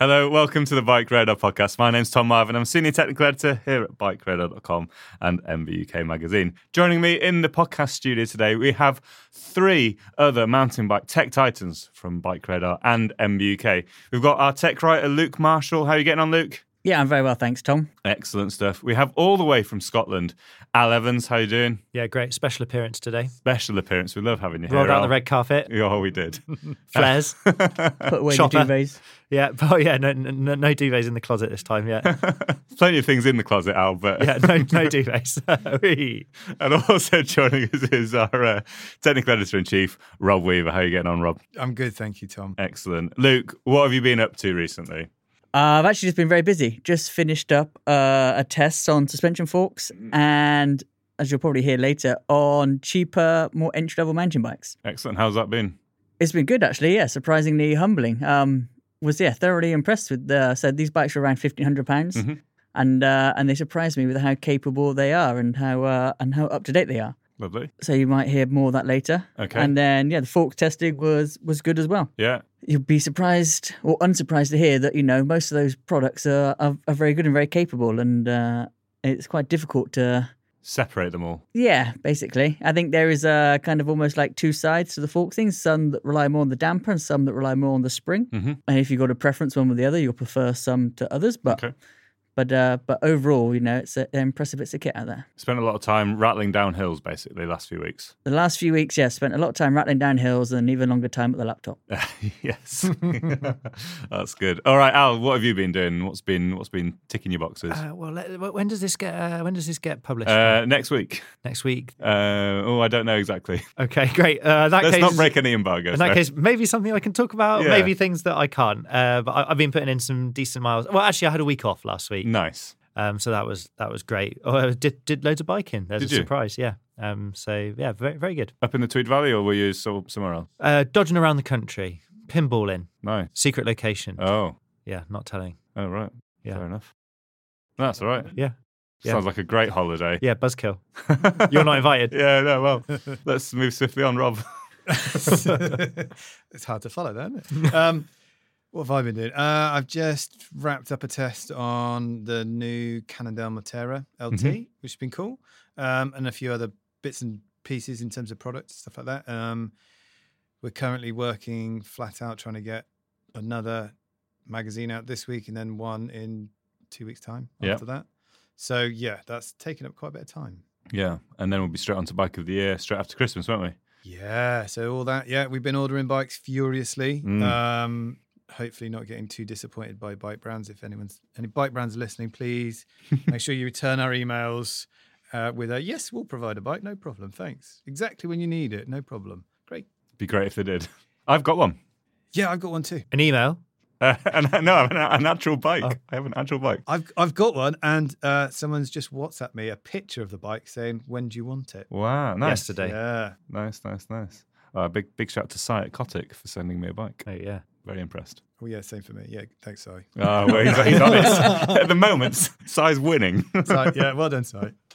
Hello, welcome to the Bike Radar podcast. My name's Tom Marvin. I'm senior technical editor here at BikeRadar.com and MBUK magazine. Joining me in the podcast studio today, we have three other mountain bike tech titans from Bike Radar and MBUK. We've got our tech writer Luke Marshall. How are you getting on, Luke? Yeah, I'm very well, thanks, Tom. Excellent stuff. We have all the way from Scotland, Al Evans. How you doing? Yeah, great. Special appearance today. Special appearance. We love having you Rolled here. out Al. the red carpet. Oh, we did. Flares. Put away Chopper. the duvets. Yeah, oh yeah, no, no, no duvets in the closet this time. Yeah, Plenty of things in the closet, Al, but yeah, no, no duvets. Whee. And also joining us is our uh, technical editor in chief, Rob Weaver. How are you getting on, Rob? I'm good, thank you, Tom. Excellent. Luke, what have you been up to recently? Uh, I've actually just been very busy. Just finished up uh, a test on suspension forks and, as you'll probably hear later, on cheaper, more entry level mountain bikes. Excellent. How's that been? It's been good, actually. Yeah, surprisingly humbling. Um, was yeah thoroughly impressed with the. So these bikes are around fifteen hundred pounds, Mhm. and uh, and they surprised me with how capable they are and how uh, and how up to date they are. Lovely. So you might hear more of that later. Okay. And then yeah, the fork testing was was good as well. Yeah. You'd be surprised or unsurprised to hear that you know most of those products are are, are very good and very capable, and uh, it's quite difficult to. Separate them all. Yeah, basically, I think there is a kind of almost like two sides to the fork thing. Some that rely more on the damper, and some that rely more on the spring. Mhm. And if you've got a preference one with the other, you'll prefer some to others. But Okay. But uh, but overall, you know, it's a, an impressive bits of kit out there. Spent a lot of time rattling down hills, basically, last few weeks. The last few weeks, yeah, spent a lot of time rattling down hills and even longer time at the laptop. yes. That's good. All right, Al, what have you been doing? What's been what's been ticking your boxes? Uh, well, when does this get? Uh, when does this get published? Uh, next week. Next week. Uh, oh, I don't know exactly. Okay, great. Uh, that Let's case, not break any embargoes. In that no. case, maybe something I can talk about. Yeah. Maybe things that I can't. Uh, but I, I've been putting in some decent miles. Well, actually, I had a week off last week, Nice. um, so that was that was great. Oh, I did did loads of biking. There's Did a you? surprise. Yeah. Um, so yeah, very very good. Up in the Tweed Valley, or were you so, somewhere else? Uh, dodging around the country, pinballing, Nice. secret location. Oh. Yeah, not telling. Oh, right. Yeah. Fair enough. That's all right. Yeah. Yeah. Sounds like a great holiday. Yeah, buzzkill. You're not invited. yeah, no, well, let's move swiftly on, Rob. it's hard to follow, that, isn't it? Um, what have I been doing? Uh, I've just wrapped up a test on the new Cannondale Moterra LT, Mhm. which has been cool, um, and a few other bits and pieces in terms of products, stuff like that. Um, we're currently working flat out trying to get another magazine out this week and then one in two weeks' time Yeah. after that. So, yeah, that's taken up quite a bit of time. Yeah, and then we'll be straight on to Bike of the Year straight after Christmas, won't we? Yeah, so all that. Yeah, we've been ordering bikes furiously. Mm. Um, hopefully, not getting too disappointed by bike brands. If anyone's any bike brands listening, please make sure you return our emails uh, with a yes, we'll provide a bike, no problem, thanks. Exactly when you need it, no problem. Great. Be great if they did. I've got one. Yeah, I've got one too. An email. Uh, and no, I have an, an actual bike. Oh. I have an actual bike. I've I've got one, and uh, someone's just WhatsApp me a picture of the bike saying, "When do you want it?" Wow, nice. Yesterday. Yeah, Nice, nice, nice. Uh, big big shout out to Sai at Cotic for sending me a bike. Oh yeah. Very impressed. oh yeah, same for me. Yeah, thanks, Si. Oh, well, he's, he's honest. At the moment, Sai's winning. Si, yeah, well done, Si.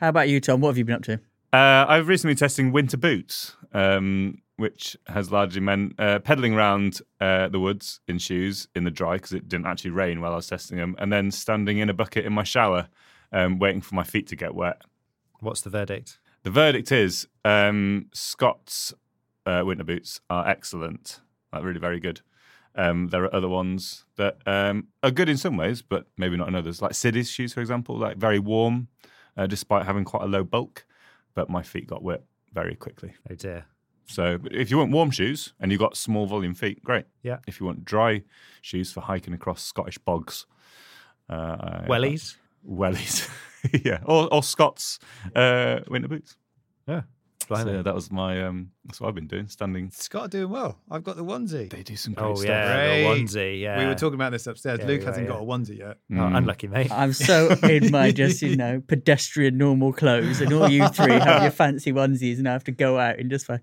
How about you, Tom? What have you been up to? Uh, I've recently been testing winter boots, um, which has largely meant uh, pedaling around uh, the woods in shoes in the dry because it didn't actually rain while I was testing them, and then standing in a bucket in my shower, um, waiting for my feet to get wet. What's the verdict? The verdict is um, Scott's uh, winter boots are excellent, like really very good. Um, there are other ones that um, are good in some ways, but maybe not in others. Like Sidi's shoes, for example, like very warm, uh, despite having quite a low bulk. but my feet got wet very quickly. Oh dear. So if you want warm shoes and you've got small volume feet, great. Yeah. If you want dry shoes for hiking across Scottish bogs, uh, Wellies. wellies, yeah, or, or Scott's uh, winter boots. Yeah. So that was my um, that's what I've been doing, standing. Scott doing well. I've got the onesie. They do some great Oh stuff. yeah, Great. the onesie. Yeah. We were talking about this upstairs. Yeah, Luke we hasn't were, got a onesie yet. Oh, Mm. unlucky, mate. I'm so in my just, you know, pedestrian normal clothes, and all you three have your fancy onesies, and I have to go out and just like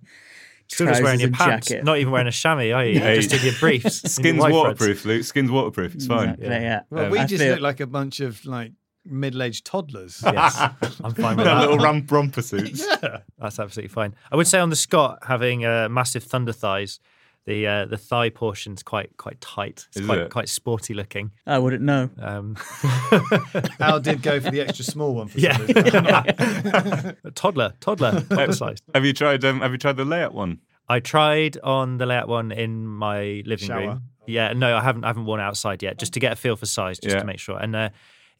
Still just wearing your pants, jacket. not even wearing a chamois, are you? Hey. Just in your briefs. in your Skin's white waterproof, Luke. Skin's waterproof. It's fine. Exactly, yeah. Well, Um, we I just feel- look like a bunch of like middle-aged toddlers. Yes, I'm fine with That that. little ramp romper suits. yeah, That's absolutely fine. I would say on the Scott having uh, massive thunder thighs, the uh, the thigh portion's quite quite tight. It's Is quite it? quite sporty looking. I wouldn't know. Um, Al did go for the extra small one for yeah, some reason. toddler, toddler, toddler sized. Have you tried? Um, have you tried the layout one? I tried on the layout one in my living Shower. room. Yeah, no, I haven't. I haven't worn outside yet, just to get a feel for size, just Yeah. to make sure. And uh,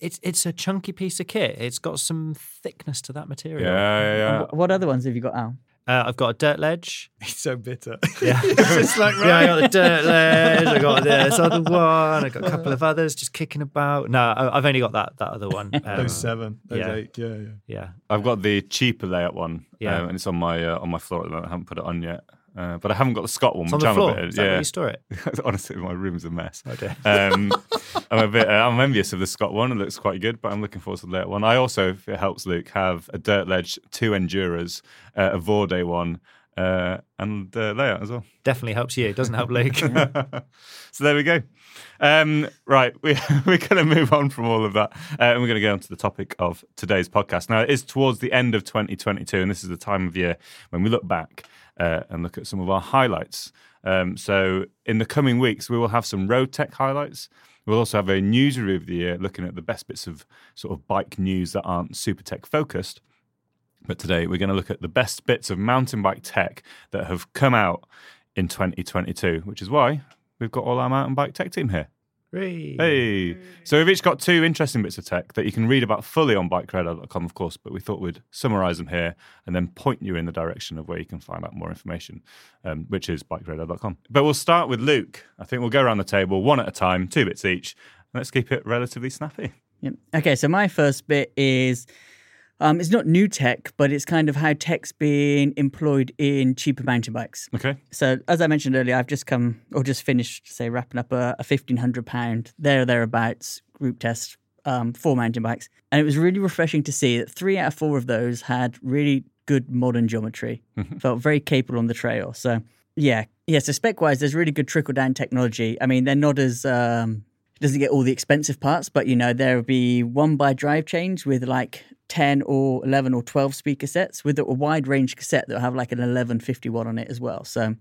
it's it's a chunky piece of kit. It's got some thickness to that material. yeah, yeah. Wh- What other ones have you got, Al? Uh, I've got a Dirtlej. He's so bitter. Yeah. it's just like Yeah, I got the dirt ledge. I got this other one. I got a couple of others just kicking about. No, I- I've only got that that other one. Um, Those seven, those yeah. eight. Yeah, yeah. yeah, I've got the cheaper layout one, Yeah. um, and it's on my uh, on my floor at the moment. I haven't put it on yet, uh, but I haven't got the Scott one. it's on the I'm floor. A bit, Is yeah, you store it? honestly, my room's a mess. Oh dear. Um, I'm a bit. Uh, I'm envious of the Scott one. It looks quite good, but I'm looking forward to the layout one. I also, if it helps, Luke, have a Dirtlej, two Enduras, uh, a Vaude one, uh, and uh, layout as well. Definitely helps you. It doesn't help Luke. so there we go. Um, right, we, we're going to move on from all of that, uh, and we're going to go on to the topic of today's podcast. Now, it is towards the end of 2022, and this is the time of year when we look back uh, and look at some of our highlights. Um, so, in the coming weeks, we will have some road tech highlights. We'll also have a news review of the year, looking at the best bits of sort of bike news that aren't super tech focused. But today we're going to look at the best bits of mountain bike tech that have come out in 2022, which is why we've got all our mountain bike tech team here. Whee. Hey. So we've each got two interesting bits of tech that you can read about fully on bikeradar.com, of course, but we thought we'd summarize them here and then point you in the direction of where you can find out more information, um, which is bikeradar.com. But we'll start with Luke. I think we'll go around the table one at a time, two bits each. Let's keep it relatively snappy. Yep. Okay, so my first bit is um, it's not new tech, but it's kind of how tech's being employed in cheaper mountain bikes. Okay. So as I mentioned earlier, I've just come or just finished, say, wrapping up a, a fifteen hundred pound there or thereabouts group test um, for mountain bikes, and it was really refreshing to see that three out of four of those had really good modern geometry. Felt very capable on the trail. So yeah, yeah. So spec wise, there's really good trickle down technology. I mean, they're not as um, doesn't get all the expensive parts, but you know there will be one by drive change with like 10 or 11 or 12 speaker sets with a wide range cassette that will have like an 1151 on it as well. So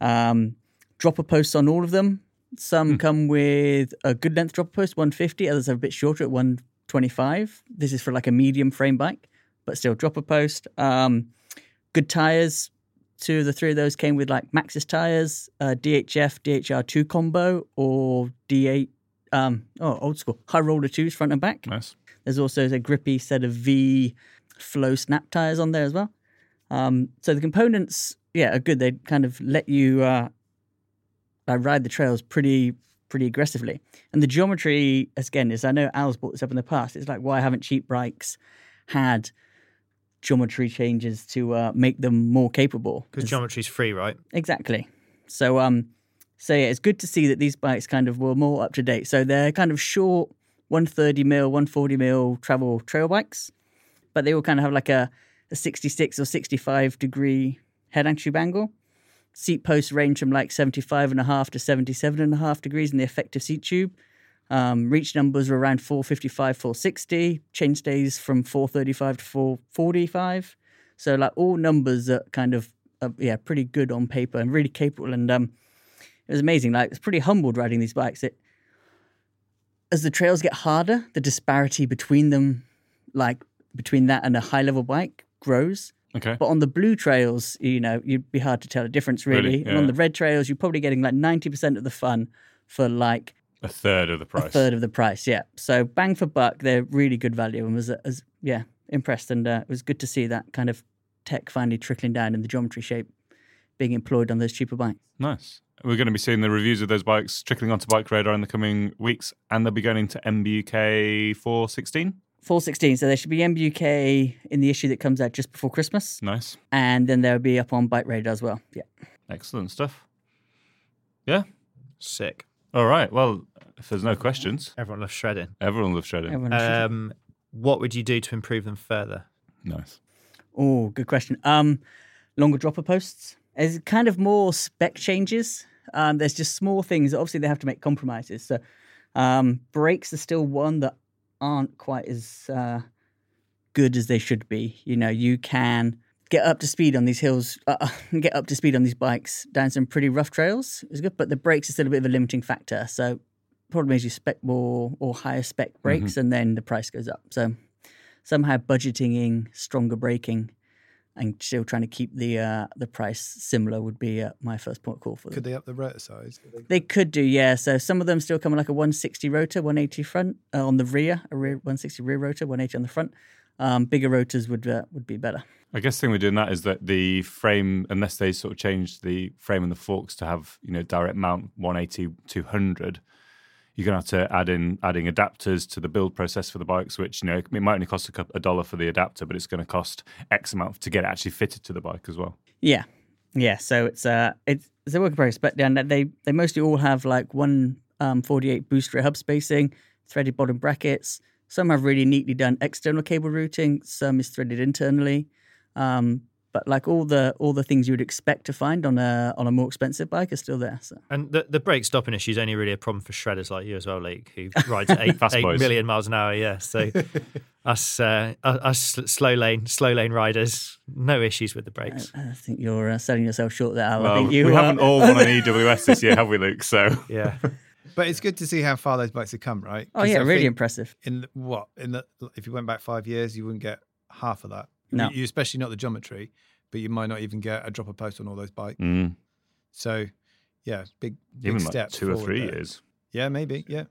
um, dropper posts on all of them. Some come with a good length dropper post, 150. Others are a bit shorter at 125. This is for like a medium frame bike, but still dropper post. Um, good tires. Two of the three of those came with like Maxxis tires, uh, DHF DHR2 combo, or D8. Um, oh, old school high roller twos front and back. Nice. There's also a grippy set of V flow snap tires on there as well. Um, so the components, yeah, are good. They kind of let you uh, uh, ride the trails pretty pretty aggressively. And the geometry, again, is I know Al's brought this up in the past. It's like why haven't cheap bikes had geometry changes to uh, make them more capable? Because It's- geometry's free, right? Exactly. So um so yeah, it's good to see that these bikes kind of were more up to date. So they're kind of short 130 mil, 140 mil travel trail bikes, but they all kind of have like a, a 66 or 65 degree head and tube angle. Seat posts range from like 75 and a half to 77 and a half degrees in the effective seat tube. Um, reach numbers were around 455, 460. Chain stays from 435 to 445. So like all numbers are kind of uh, yeah pretty good on paper and really capable. And um, it was amazing. Like it's pretty humbled riding these bikes. It as the trails get harder, the disparity between them, like between that and a high level bike, grows. Okay. But on the blue trails, you know, you'd be hard to tell a difference really. Really? And on the red trails, you're probably getting like ninety percent of the fun for like A third of the price. a third of the price. Yeah. So bang for buck, they're really good value and was as yeah impressed, and uh, it was good to see that kind of tech finally trickling down in the geometry shape being employed on those cheaper bikes. Nice. We're going to be seeing the reviews of those bikes trickling onto Bike Radar in the coming weeks, and they'll be going into MBUK 416. 416, so there should be MBUK in the issue that comes out just before Christmas, Nice. and then they'll be up on Bike Radar as well. Yeah. Excellent stuff. Yeah. Sick. All right. Well, if there's no questions, Everyone loves shredding. everyone loves shredding. Everyone should- Um, what would you do to improve them further? Nice. Oh, good question. Um, longer dropper posts. There's kind of more spec changes. Um, there's just small things. Obviously, they have to make compromises. So, um, brakes are still one that aren't quite as uh, good as they should be. You know, you can get up to speed on these hills, uh, get up to speed on these bikes down some pretty rough trails. It's good, but the brakes are still a bit of a limiting factor. So, problem is you spec more or higher spec brakes, and then the price goes up. So, somehow budgeting in stronger braking and still trying to keep the uh, the price similar would be uh, my first point of call for them. Could they up the rotor size? Could they- They could do, yeah. So some of them still come with like a 160 rotor, 180 front uh, on the rear, a rear 160 rear rotor, 180 on the front. Um, bigger rotors would uh, would be better. I guess the thing we're doing that is that the frame, unless they sort of change the frame and the forks to have, you know, direct mount 180, 200, you're going to have to add in adding adapters to the build process for the bikes, which, you know, it might only cost a, a dollar for the adapter, but it's going to cost X amount to get it actually fitted to the bike as well. Yeah, yeah. So it's uh it's, it's a work in progress, but then they they mostly all have like one um 48 booster hub spacing, threaded bottom brackets. Some have really neatly done external cable routing. Some is threaded internally. Um, but like all the all the things you would expect to find on a on a more expensive bike are still there. So And the, the brake stopping issue is only really a problem for shredders like you as well, Luke, who rides at eight, Fast eight boys. million miles an hour. Yeah, so us uh, us slow lane slow lane riders, no issues with the brakes. I think you're uh, selling yourself short there. Al. I think you we uh, haven't all won an EWS this year, have we, Luke? So Yeah, But it's good to see how far those bikes have come, right? Oh 'Cause yeah, I really impressive. In the, what in the if you went back five years, you wouldn't get half of that. No. you, especially not the geometry, but you might not even get a drop of post on all those bikes. mm, So, yeah, big big even like step. two or three there. years. Yeah, maybe. Yeah,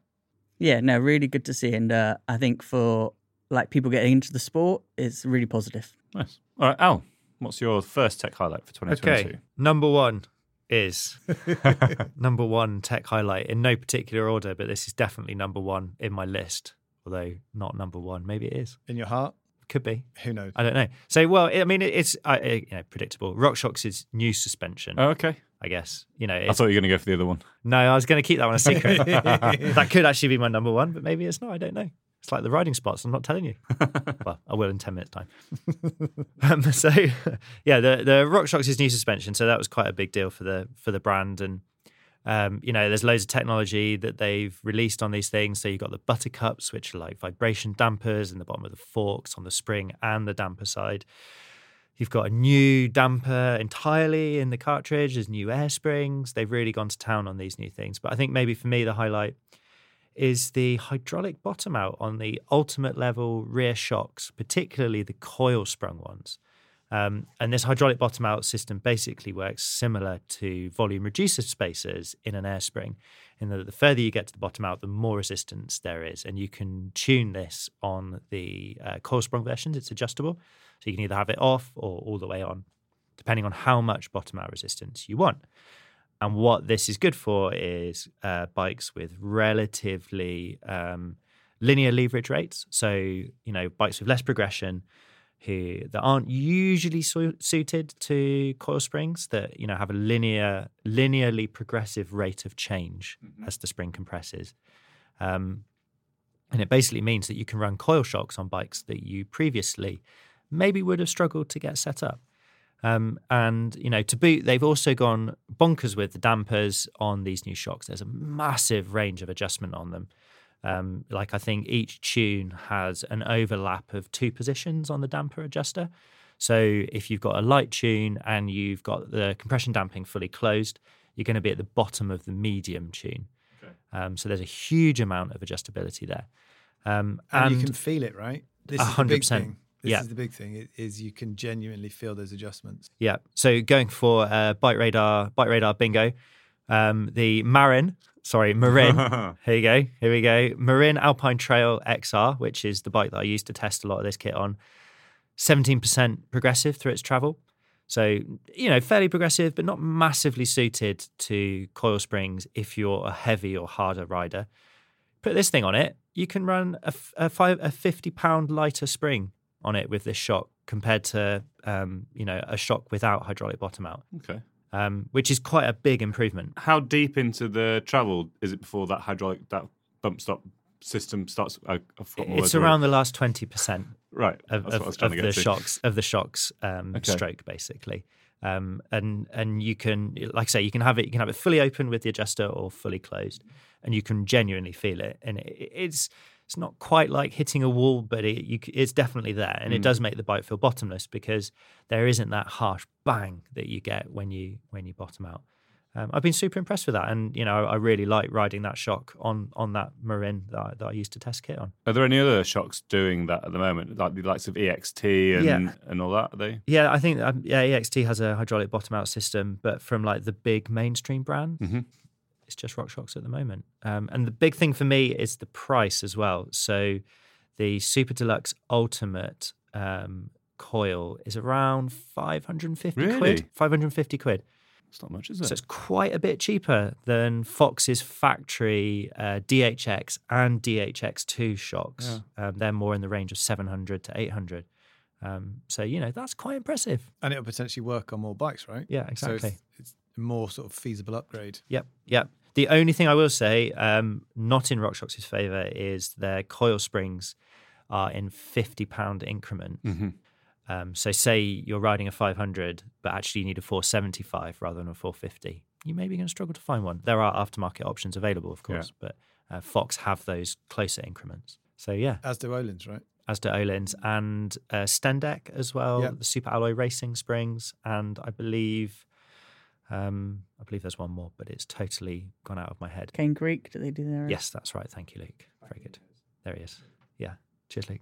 Yeah, no, really good to see, and uh, I think for like people getting into the sport, it's really positive. Nice. All right, Al, what's your first tech highlight for 2022? okay. Number one is number one tech highlight in no particular order, but this is definitely number one in my list. Although not number one, maybe it is. in your heart, Could be. who knows? I don't know. So, well, I mean, it's uh, uh, you know predictable. RockShox' new suspension, Oh, okay. I guess. You know, I thought you were going to go for the other one. no, I was going to keep that one a secret. that could actually be my number one, but maybe it's not. I don't know. It's like the riding spots. I'm not telling you. well, I will in ten minutes' time. um, so, yeah, the the RockShox' new suspension. So that was quite a big deal for the for the brand, and um, you know, there's loads of technology that they've released on these things. So you've got the buttercups, which are like vibration dampers in the bottom of the forks on the spring and the damper side. You've got a new damper entirely in the cartridge. There's new air springs. They've really gone to town on these new things. But I think maybe for me, the highlight is the hydraulic bottom out on the ultimate level rear shocks, particularly the coil sprung ones. Um, and this hydraulic bottom out system basically works similar to volume reducer spacers in an air spring, in that the further you get to the bottom out, the more resistance there is. And you can tune this on the uh, coil sprung versions, it's adjustable. So you can either have it off or all the way on, depending on how much bottom out resistance you want. And what this is good for is uh, bikes with relatively um, linear leverage rates. So, you know, bikes with less progression who that aren't usually su- suited to coil springs that, you know, have a linear, linearly progressive rate of change as the spring compresses. Um, and it basically means that you can run coil shocks on bikes that you previously maybe would have struggled to get set up. Um, and you know, to boot, they've also gone bonkers with the dampers on these new shocks. There's a massive range of adjustment on them. Um, like I think each tune has an overlap of two positions on the damper adjuster. So if you've got a light tune and you've got the compression damping fully closed, you're going to be at the bottom of the medium tune. Um, so there's a huge amount of adjustability there. Um, and, and you can feel it, right? This A is the big thing. This Yeah. is the big thing is you can genuinely feel those adjustments. Yeah. So going for uh, Bite Radar, Bike Radar Bingo, um, the Marin, sorry, Marin. here you go. Here we go. Marin Alpine Trail XR, which is the bike that I used to test a lot of this kit on. 17% progressive through its travel. So, you know, fairly progressive, but not massively suited to coil springs if you're a heavy or harder rider. Put this thing on it, you can run a, a, five, a 50 pound lighter spring on it with this shock compared to, um, you know, a shock without hydraulic bottom out, Okay. Um, which is quite a big improvement. How deep into the travel is it before that hydraulic that bump stop system starts? I, forgotten what It's around the last 20%. right. of, of, what I was trying of the shocks of the shocks um, Okay. stroke basically. Um, and and you can, like I say, you can have it. You can have it fully open with the adjuster or fully closed, and you can genuinely feel it. And it, it's it's not quite like hitting a wall, but it, you, it's definitely there, and it Mm. does make the bike feel bottomless because there isn't that harsh bang that you get when you when you bottom out. Um, I've been super impressed with that, and you know I really like riding that shock on on that Marin that I, that I used to test kit on. Are there any other shocks doing that at the moment, like the likes of EXT and Yeah. and all that? Are they? Yeah, I think um, yeah, EXT has a hydraulic bottom out system, but from like the big mainstream brands, Mhm. It's just RockShox at the moment. Um, and the big thing for me is the price as well. So the Super Deluxe Ultimate um, coil is around 550 Really? quid. 550 quid. It's not much, is it? So it's quite a bit cheaper than Fox's factory uh, DHX and DHX2 shocks. Um, they're more in the range of 700 to 800. Um, so, you know, that's quite impressive. And it'll potentially work on more bikes, right? Yeah, So exactly. it's, it's a more sort of feasible upgrade. Yep, yep. The only thing I will say, um, not in RockShox's favour, is their coil springs are in fifty pound increment. hmm Um, so, say you're riding a 500, but actually you need a 475 rather than a 450. You may be going to struggle to find one. There are aftermarket options available, of Yeah. course, but uh, Fox have those closer increments. So, yeah, As do Öhlins, right? as do Öhlins and uh, Stendek as well, Yep. the Super Alloy Racing springs, and I believe. Um, I believe there's one more, but it's totally gone out of my head. Cane Creek, do they do their? Yes, that's right. Thank you, Luke. Very good. There he is. Yeah. Cheers, Luke.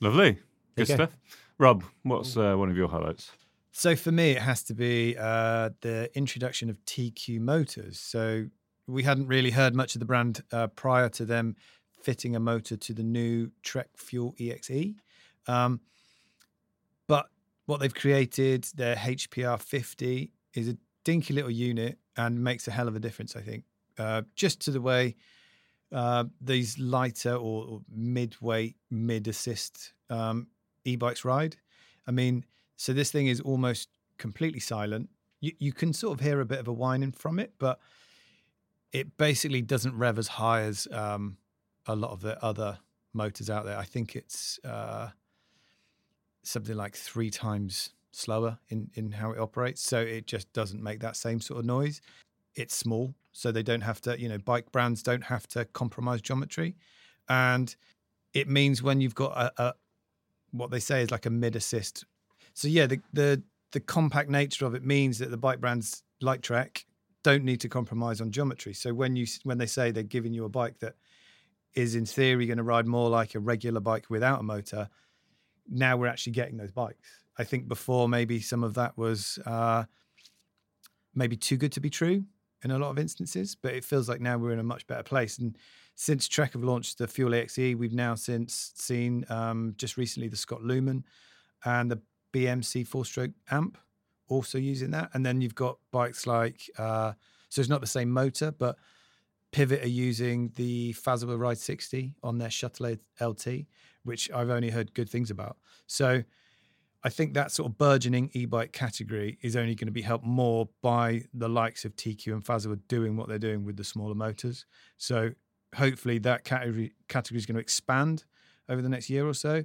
Lovely. There Good you go. stuff. Rob, what's uh, one of your highlights? So for me, it has to be uh, the introduction of TQ motors. So we hadn't really heard much of the brand uh, prior to them fitting a motor to the new Trek Fuel EXE. Um, but what they've created, their HPR 50, is a dinky little unit and makes a hell of a difference, I think. Uh, just to the way uh, these lighter or, or mid-weight, mid-assist um, e-bikes ride. I mean, so this thing is almost completely silent. You you can sort of hear a bit of a whining from it, but it basically doesn't rev as high as um, a lot of the other motors out there. I think it's uh, something like three times slower in in how it operates. So it just doesn't make that same sort of noise. It's small, so they don't have to. You know, bike brands don't have to compromise geometry, and it means when you've got a, a what they say is like a mid assist. So yeah, the the the compact nature of it means that the bike brands like Trek don't need to compromise on geometry. So when you when they say they're giving you a bike that is in theory going to ride more like a regular bike without a motor, now we're actually getting those bikes. I think before maybe some of that was uh, maybe too good to be true in a lot of instances, but it feels like now we're in a much better place. And since Trek have launched the Fuel EXE, we've now since seen um, just recently the Scott Lumen and the BMC four stroke amp also using that. And then you've got bikes like, uh, so it's not the same motor, but Pivot are using the Fazua Ride 60 on their Shuttle LT, which I've only heard good things about. So I think that sort of burgeoning e-bike category is only going to be helped more by the likes of TQ and Fazua doing what they're doing with the smaller motors. So hopefully that category category is going to expand over the next year or so,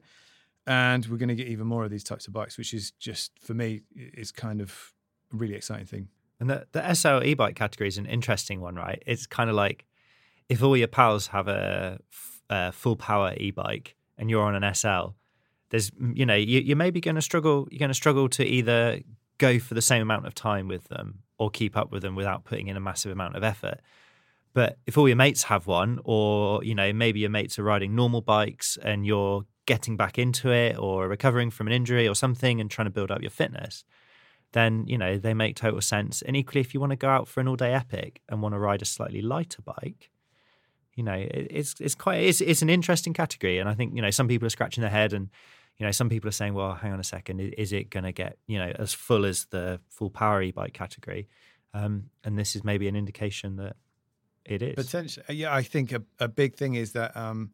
and we're going to get even more of these types of bikes, which is just for me is kind of a really exciting thing. And the, the SL e-bike category is an interesting one, right? It's kind of like if all your pals have a full power e-bike and you're on an SL, there's you know you, you're maybe going to struggle. You're going to struggle to either go for the same amount of time with them or keep up with them without putting in a massive amount of effort. But if all your mates have one, or you know maybe your mates are riding normal bikes and you're getting back into it or recovering from an injury or something and trying to build up your fitness, then you know they make total sense. And equally, if you want to go out for an all-day epic and want to ride a slightly lighter bike, you know it's it's quite it's it's an interesting category. And I think you know some people are scratching their head and you know, some people are saying, well, hang on a second, is it going to get, you know, as full as the full power e-bike category? Um, and this is maybe an indication that it is. Potentially, yeah. I think a, a big thing is that um,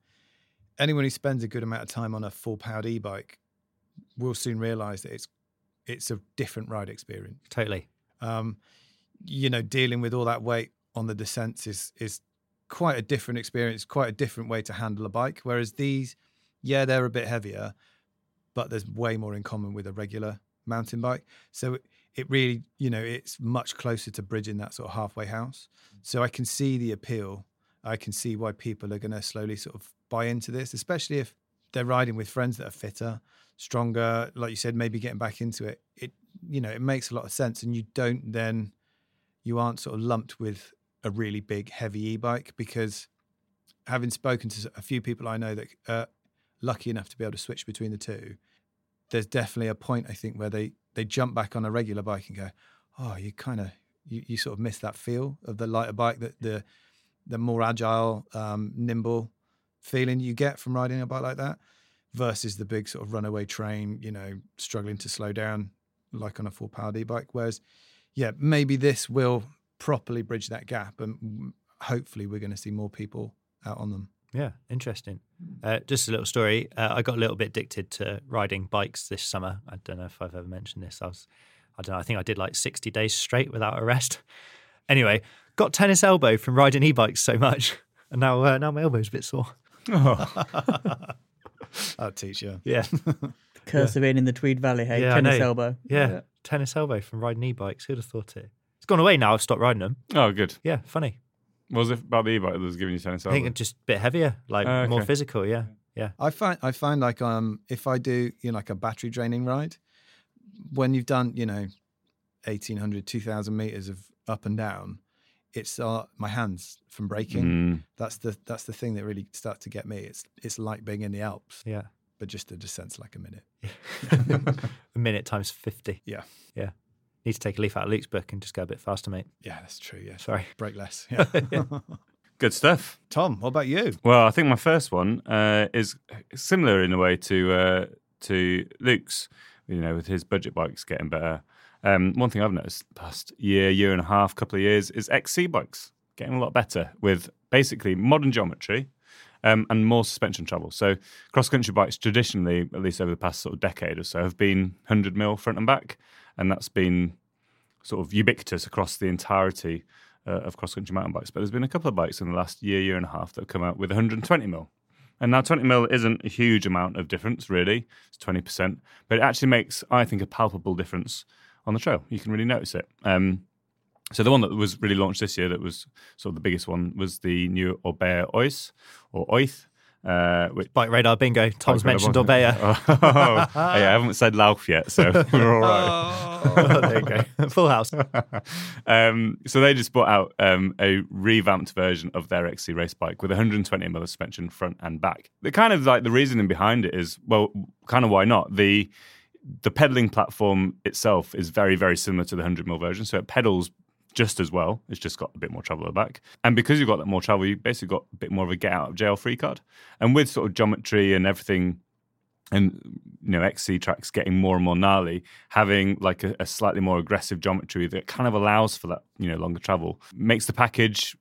anyone who spends a good amount of time on a full powered e-bike will soon realise that it's it's a different ride experience. Totally. Um, you know, dealing with all that weight on the descents is is quite a different experience, quite a different way to handle a bike. Whereas these, yeah, they're a bit heavier, but there's way more in common with a regular mountain bike. So it, it really, you know, it's much closer to bridging that sort of halfway house. Mm. So I can see the appeal. I can see why people are going to slowly sort of buy into this, especially if they're riding with friends that are fitter, stronger. Like you said, maybe getting back into it. It, you know, it makes a lot of sense, and you don't then, you aren't sort of lumped with a really big heavy e-bike because having spoken to a few people I know that are lucky enough to be able to switch between the two, there's definitely a point I think where they they jump back on a regular bike and go, oh, you kind of you, you sort of miss that feel of the lighter bike, that the the more agile, um, nimble feeling you get from riding a bike like that, versus the big sort of runaway train, you know, struggling to slow down like on a full powered e-bike. Whereas, yeah, maybe this will properly bridge that gap, and hopefully we're going to see more people out on them. Yeah, interesting. Uh, just a little story. Uh, I got a little bit addicted to riding bikes this summer. I don't know if I've ever mentioned this. I was, I don't know. I think I did like sixty days straight without a rest. Anyway, got tennis elbow from riding e-bikes so much, and now uh, now my elbow's a bit sore. I'll teach you. Yeah, Curse of being in the Tweed Valley, hey, Yeah, tennis know. elbow. yeah, tennis elbow from riding e-bikes. Who'd have thought it? It's gone away now. I've stopped riding them. Oh, good. Yeah, funny. What was it about the e-bike that was giving you tennis I think it's just a bit heavier, like Oh, more physical. Yeah, yeah. I find I find like um if I do you know like a battery draining ride, when you've done you know 1800 2000 meters of up and down, it's uh, my hands from braking. Mm. That's the that's the thing that really starts to get me. It's it's like being in the Alps, Yeah. but just the descent's like a minute. a minute times 50. Yeah. Yeah. Need to take a leaf out of Luke's book and just go a bit faster, mate. Yeah, that's true. Yeah, Sorry. break less. Yeah. Good stuff. Tom, what about you? Well, I think my first one uh, is similar in a way to uh, to Luke's. You know, with his budget bikes getting better. Um, one thing I've noticed the past year, year and a half, couple of years is XC bikes getting a lot better with basically modern geometry um, and more suspension travel. So cross country bikes traditionally, at least over the past sort of decade or so, have been 100 mil front and back, and that's been sort of ubiquitous across the entirety uh, of cross country mountain bikes. But there's been a couple of bikes in the last year, year and a half that have come out with 120 mil. And now 20 mil isn't a huge amount of difference, really. It's 20%. But it actually makes, I think, a palpable difference on the trail. You can really notice it. Um, so the one that was really launched this year, that was sort of the biggest one, was the new Orbea Ois or Oith, uh, which Bike radar bingo. Tom's mentioned. Orbea. Oh, yeah, I haven't said Lauf yet, so we're all right. there you go. Full house. um, so they just brought out um, a revamped version of their XC race bike with 120 mm suspension front and back. The kind of like the reasoning behind it is well, kind of why not the the pedaling platform itself is very very similar to the 100 mm version, so it pedals just as well. It's just got a bit more travel back, and because you've got that more travel, you basically got a bit more of a get out of jail free card. And with sort of geometry and everything and you know XC tracks getting more and more gnarly, having like a, a slightly more aggressive geometry that kind of allows for that you know longer travel makes the package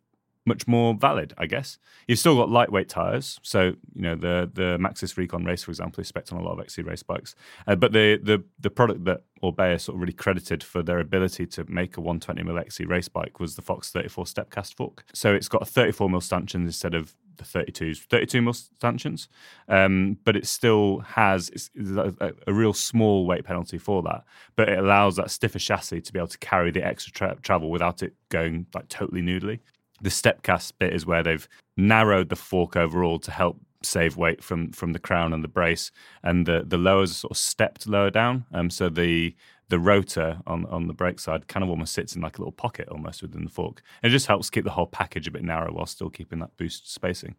much more valid, I guess. You've still got lightweight tires, so you know the the Maxxis Rekon Race, for example, is spec on a lot of XC race bikes. Uh, but the the the product that Orbea sort of really credited for their ability to make a 120 mm XC race bike was the Fox 34 Stepcast fork. So it's got a 34 mm stanchions instead of the 32s, 32 mil stanchions, um, but it still has a- a real small weight penalty for that. But it allows that stiffer chassis to be able to carry the extra tra- travel without it going like totally noodly. The stepcast bit is where they've narrowed the fork overall to help save weight from from the crown and the brace, and the the lowers are sort of stepped lower down. Um, so the the rotor on on the brake side kind of almost sits in like a little pocket almost within the fork. And it just helps keep the whole package a bit narrow while still keeping that boost spacing.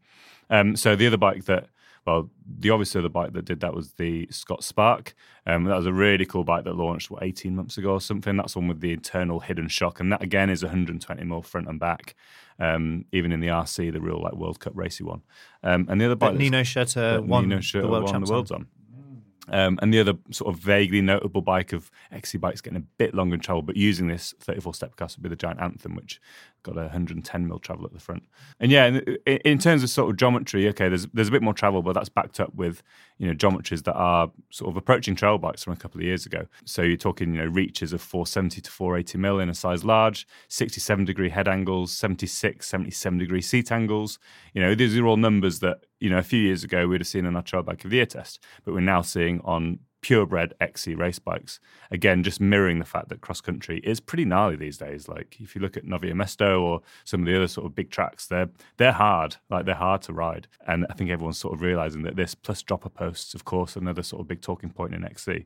Um, so the other bike that well, the obviously other bike that did that was the Scott Spark. Um, that was a really cool bike that launched what 18 months ago or something. That's one with the internal hidden shock, and that again is 120 mil front and back. Um, even in the RC, the real like World Cup racy one. Um, and the other bike Nino Schurter won Nino the world won the world's on. Um, and the other sort of vaguely notable bike of XC bikes getting a bit longer in travel, but using this 34 step cast would be the Giant Anthem, which got a 110 mil travel at the front. And yeah, in, in terms of sort of geometry, okay, there's there's a bit more travel, but that's backed up with you know geometries that are sort of approaching trail bikes from a couple of years ago. So you're talking you know reaches of 470 to 480 mil in a size large, 67 degree head angles, 76, 77 degree seat angles. You know these are all numbers that you know a few years ago we'd have seen in our trail bike of the year test, but we're now seeing on purebred XC race bikes. Again, just mirroring the fact that cross country is pretty gnarly these days. Like if you look at Nové Město or some of the other sort of big tracks, they're they're hard. Like they're hard to ride. And I think everyone's sort of realizing that this plus dropper posts, of course, another sort of big talking point in XC,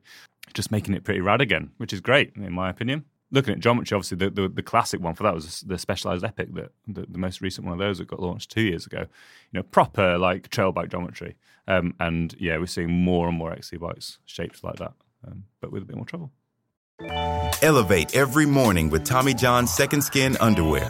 just making it pretty rad again, which is great in my opinion looking at geometry, obviously the, the, the, classic one for that was the Specialized Epic, that the, the, most recent one of those that got launched two years ago. You know, proper like trail bike geometry, um, and yeah, we're seeing more and more XC bikes shaped like that, um, but with a bit more trouble. Elevate every morning with Tommy John's Second Skin underwear.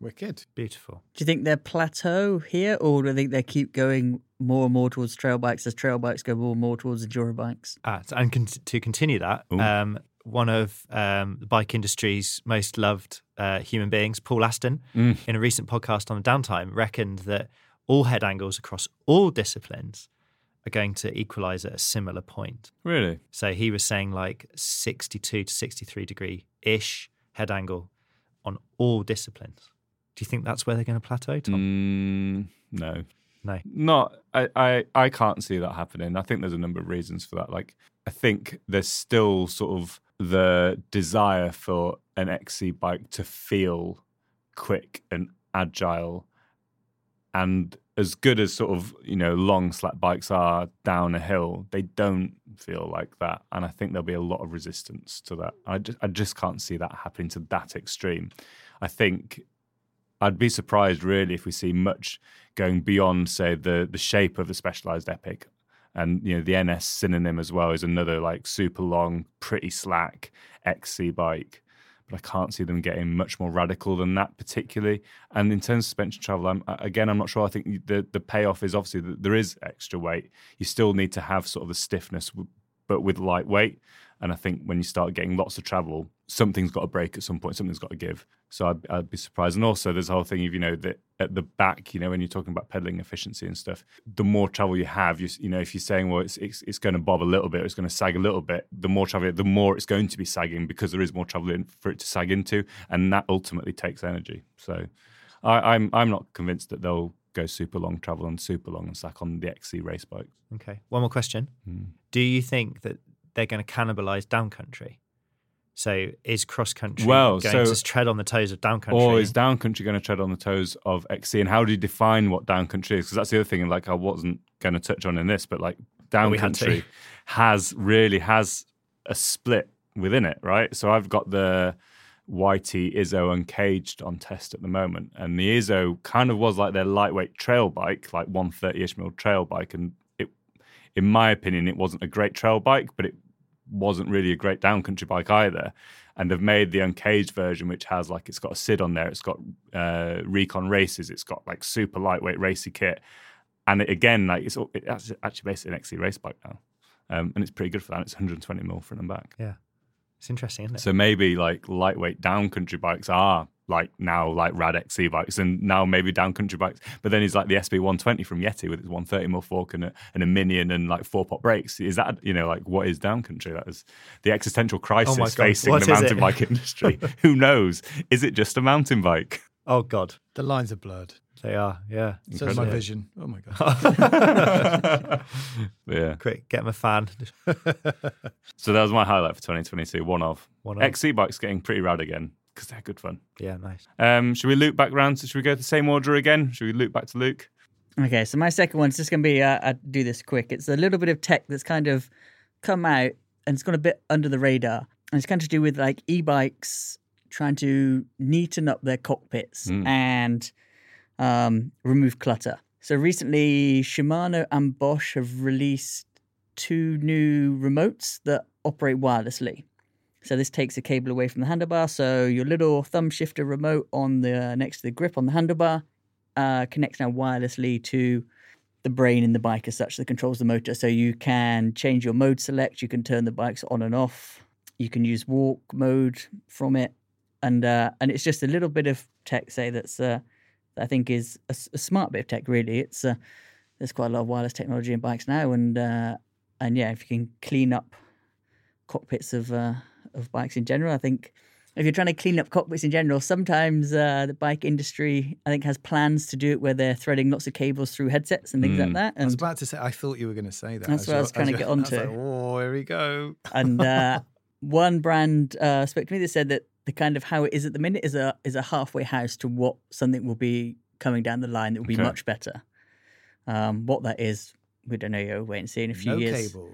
Wicked. Beautiful. Do you think they're plateau here, or do you think they keep going more and more towards trail bikes as trail bikes go more and more towards enduro bikes? Ah, and con- to continue that, um, one of um, the bike industry's most loved uh, human beings, Paul Aston, Mm. in a recent podcast on the downtime, reckoned that all head angles across all disciplines are going to equalize at a similar point. Really? So he was saying like 62 to 63 degree ish head angle on all disciplines. Do you think that's where they're going to plateau, Tom? Mm, no. No. Not I, I I can't see that happening. I think there's a number of reasons for that. Like I think there's still sort of the desire for an XC bike to feel quick and agile and as good as sort of, you know, long slack bikes are down a hill, they don't feel like that. And I think there'll be a lot of resistance to that. I just I just can't see that happening to that extreme. I think I'd be surprised really if we see much going beyond, say, the the shape of the specialized epic. And you know, the NS synonym as well is another like super long, pretty slack XC bike. But I can't see them getting much more radical than that, particularly. And in terms of suspension travel, I'm, again, I'm not sure. I think the the payoff is obviously that there is extra weight. You still need to have sort of the stiffness, but with lightweight. And I think when you start getting lots of travel, something's got to break at some point. Something's got to give. So I'd, I'd, be surprised. And also, there's a whole thing of you know that at the back, you know, when you're talking about pedaling efficiency and stuff, the more travel you have, you, you know, if you're saying well, it's, it's it's going to bob a little bit, it's going to sag a little bit, the more travel, the more it's going to be sagging because there is more travel in for it to sag into, and that ultimately takes energy. So I, I'm I'm not convinced that they'll go super long travel and super long and sack on the XC race bikes. Okay. One more question. Hmm. Do you think that they're going to cannibalize downcountry? So is cross country Well, going so- to tread on the toes of downcountry? Or is downcountry going to tread on the toes of XC? And how do you define what downcountry is? Because that's the other thing. Like I wasn't going to touch on in this, but like we had to. downcountry has really has a split within it, right? So I've got the YT Izzo Uncaged on test at the moment, and the Izzo kind of was like their lightweight trail bike, like 130ish mil trail bike, and it, in my opinion, it wasn't a great trail bike, but it wasn't really a great downcountry bike either. And they've made the uncaged version, which has like it's got a SID on there, it's got uh, Rekon races, it's got like super lightweight racy kit, and it, again, like it's all- it's actually basically an XC race bike now, um, and it's pretty good for that. It's 120 mil front and back. Yeah. It's interesting, isn't it? So maybe like lightweight downcountry bikes are like now like rad XC bikes, and now maybe downcountry bikes. But then he's like the SB 120 from Yeti with its 130 mil fork and a, and a minion and like four pot brakes. Is that you know like what is downcountry? That is the existential crisis Oh facing what the mountain it? bike industry. Who knows? Is it just a mountain bike? oh God, The lines are blurred. they are. Yeah. So is my vision. Oh my god. Yeah. Quick, get him a fan. So that was my highlight for 2022. One of One of. XC bikes getting pretty rad again because they're good fun. yeah, nice. Um, should we loop back round? So should we go to the same order again? Should we loop back to Luke? Okay, so my second one's just going to be uh, I'll do this quick. It's a little bit of tech that's kind of come out and it's gone a bit under the radar. and it's kind of to do with like e-bikes trying to neaten up their cockpits Mm. and um, remove clutter. So recently, Shimano and Bosch have released two new remotes that operate wirelessly. So this takes a cable away from the handlebar. So your little thumb shifter remote on the next to the grip on the handlebar uh, connects now wirelessly to the brain in the bike as such that controls the motor. So you can change your mode select. You can turn the bikes on and off. You can use walk mode from it, and uh, and it's just a little bit of tech, say that's uh, that I think is a smart bit of tech. Really, it's uh, there's quite a lot of wireless technology in bikes now, and uh, and yeah, if you can clean up cockpits of uh, of bikes in general, I think if you're trying to clean up cockpits in general, sometimes uh, the bike industry I think has plans to do it where they're threading lots of cables through headsets and things like Mm. that. I was about to say. I thought you were going to say that. That's what I was trying to get onto. like, oh, here we go. and uh, one brand uh, spoke to me that said that the kind of how it is at the minute is a is a halfway house to what something will be coming down the line that will be Okay. much better. Um, what that is, we don't know. You'll wait and see in a few no years. cable.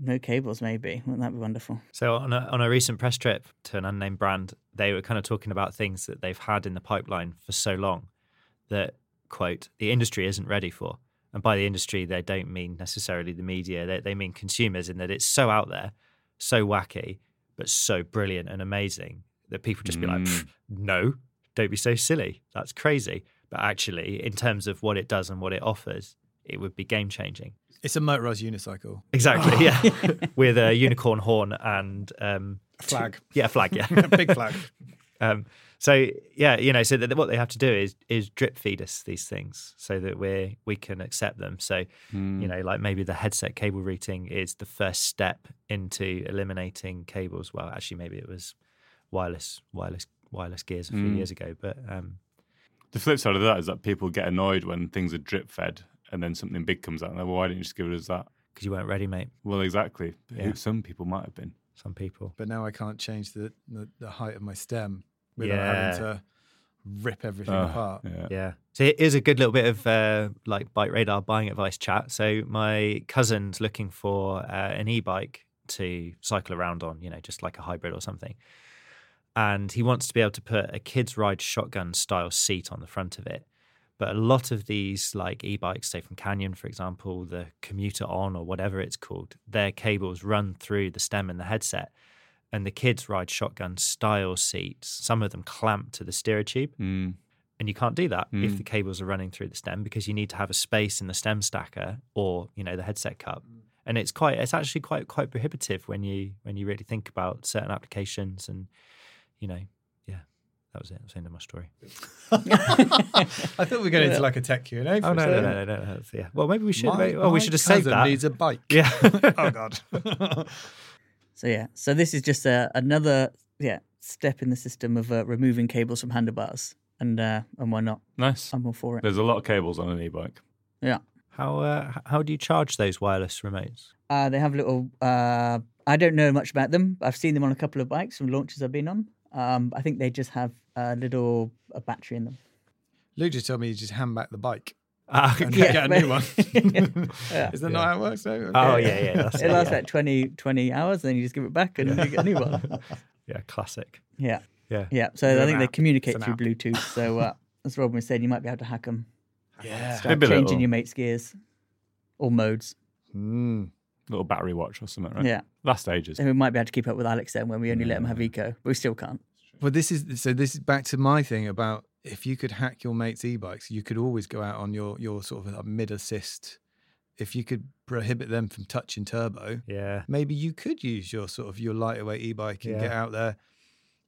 No cables, maybe. Wouldn't that be wonderful? So on a, on a recent press trip to an unnamed brand, they were kind of talking about things that they've had in the pipeline for so long that quote the industry isn't ready for. And by the industry, they don't mean necessarily the media. They, they mean consumers in that it's so out there, so wacky, but so brilliant and amazing that people just be like, Mm. No, don't be so silly. That's crazy. But actually, in terms of what it does and what it offers, it would be game changing. It's a motorized unicycle. Exactly. Yeah. With a unicorn horn and um, Flag. yeah, a flag. Yeah. A big flag. Um, so yeah, you know, so that what they have to do is is drip feed us these things so that we we can accept them. So Mm. you know, like maybe the headset cable routing is the first step into eliminating cables. Well, actually, maybe it was wireless wireless wireless gears a few Mm. years ago, but um, The flip side of that is that people get annoyed when things are drip fed and then something big comes out. And they're, well, why didn't you just give us that? because you weren't ready, mate. Well, exactly. Yeah. Some people might have been. Some people. But now I can't change the, the, the height of my stem without Yeah. having to rip everything Oh, apart. yeah. Yeah. So it is a good little bit of uh, like bike radar buying advice chat. So my cousin's looking for uh, an e-bike to cycle around on, you know, just like a hybrid or something. And he wants to be able to put a kids ride shotgun style seat on the front of it. But a lot of these like e-bikes, say from Canyon, for example, the commuter on or whatever it's called, their cables run through the stem and the headset. And the kids ride shotgun style seats, some of them clamp to the steerer tube Mm. and you can't do that if Mm. the cables are running through the stem because you need to have a space in the stem stacker or you know the headset cup and it's quite it's actually quite quite prohibitive when you when you really think about certain applications and you know yeah that was it that was the end of my story I thought we were going into like a tech Q and A. oh no no no no, no, no yeah well maybe we should maybe, well we should have saved that Needs a bike. yeah oh God. So yeah, so this is just uh, another yeah step in the system of uh, removing cables from handlebars, and uh, and why not? Nice. I'm all for it. There's a lot of cables on an e-bike. Yeah. how uh, how do you charge those wireless remotes Uh, they have little. Uh, I don't know much about them. I've seen them on a couple of bikes from launches I've been on. Um, I think they just have a little a battery in them. Luke just told me you just hand back the bike Ah, and Yeah, get a but- new one. Yeah. Is that not how it works? No? oh yeah yeah that's It lasts yeah. like 20, 20 hours, and then you just give it back and you get a new one. yeah classic Yeah, yeah yeah. So They're I an think they communicate through app. Bluetooth. So uh, as Robin was saying, you might be able to hack them. Yeah. Start Maybe changing little. your mate's gears or modes. Mm. Little battery watch or something, right? Yeah, Last ages. and we might be able to keep up with Alex then when we only let him have Yeah. eco, but we still can't. Well, this is so. This is back to my thing about if you could hack your mates' e-bikes, you could always go out on your your sort of a mid assist. If you could prohibit them from touching turbo, yeah maybe you could use your sort of your lightweight e-bike and get out there.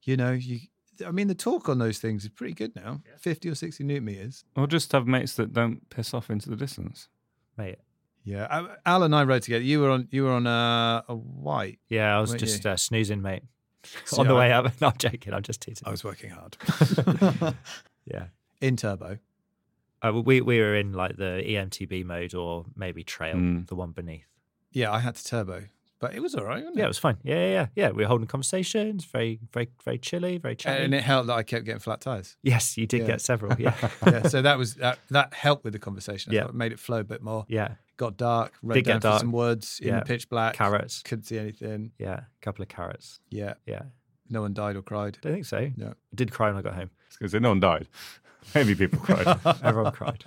You know, you. I mean, the torque on those things is pretty good now. Fifty or sixty newton meters. Or just have mates that don't piss off into the distance. mate Yeah, I- Al and I rode together. You were on. You were on a, a white. yeah I was just uh, snoozing mate So on the I- way up no I'm joking I'm just teasing I was working hard yeah in turbo. Uh, we we were in like the EMTB mode or maybe trail, Mm. the one beneath. Yeah, I had to turbo, but it was all right. Wasn't Yeah, it it? was fine. Yeah, yeah, yeah. Yeah, we were holding conversations, very, very, very chilly, very chatty. and it helped that I kept getting flat tires. yes, you did Yeah. get several. Yeah, yeah, so that was that, that helped with the conversation. I Yeah. it made it flow a bit more. yeah. Got dark. Rode Did down through dark. some woods in the pitch black. Carrots. Couldn't see anything. Yeah, a couple of carrots. Yeah. Yeah, No one died or cried. don't think so. No. I did cry when I got home. Because no one died. Maybe people cried. Everyone cried.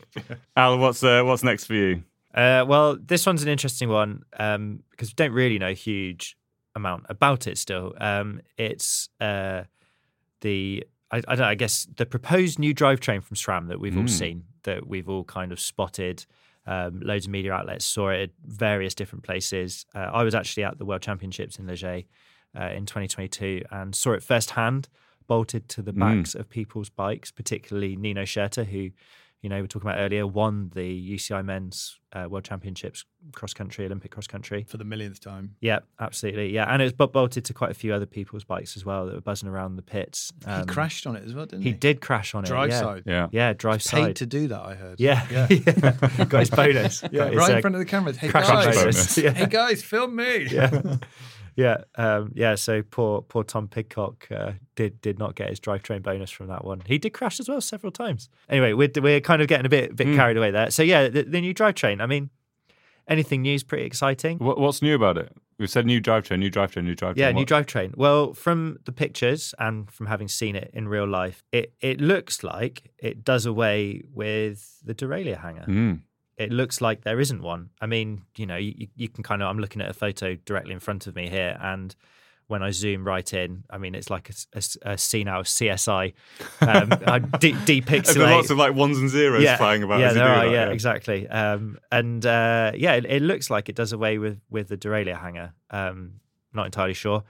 Al, what's uh, what's next for you? Uh, well, this one's an interesting one um, because we don't really know a huge amount about it still. Um, it's uh, the I, I don't know, I guess the proposed new drivetrain from SRAM that we've all Mm. seen, that we've all kind of spotted. Um, loads of media outlets saw it at various different places. Uh, I was actually at the World Championships in Les Gets uh, in 2022 and saw it firsthand, bolted to the Mm. backs of people's bikes, particularly Nino Schurter, who you know we were talking about earlier, won the UCI Men's uh, World Championships cross country, Olympic cross country. For the millionth time. Yeah, absolutely. Yeah, and it was bolted to quite a few other people's bikes as well that were buzzing around the pits. he Um, crashed on it as well, didn't He he? did crash on Drive it. Yeah. side. Yeah. Yeah, drive Paid side. to do that, I heard. yeah, Yeah. got his bonus. Yeah, Got his, right uh, in front of the camera. Hey crash guys, bonus. Yeah. hey guys, film me. yeah. Yeah, um, yeah. So poor, poor Tom Pidcock uh, did did not get his drivetrain bonus from that one. He did crash as well several times. Anyway, we're we're kind of getting a bit bit Mm. carried away there. So yeah, the, the new drivetrain. I mean, anything new is pretty exciting. What, what's new about it? We've said new drivetrain, new drivetrain, new drivetrain. Yeah, new drivetrain. Well, from the pictures and from having seen it in real life, it it looks like it does away with the derailleur hanger. Mm. It looks like there isn't one. I mean, you know, you, you can kind of. I'm looking at a photo directly in front of me here, and when I zoom right in, I mean, it's like a scene out of CSI. Um, I de- Are there depixelate. lots of like ones and zeros flying about? Yeah, as there do are. that, Yeah, exactly. Um, and uh, yeah, it, it looks like it does away with with the derailleur hanger. Um, not entirely sure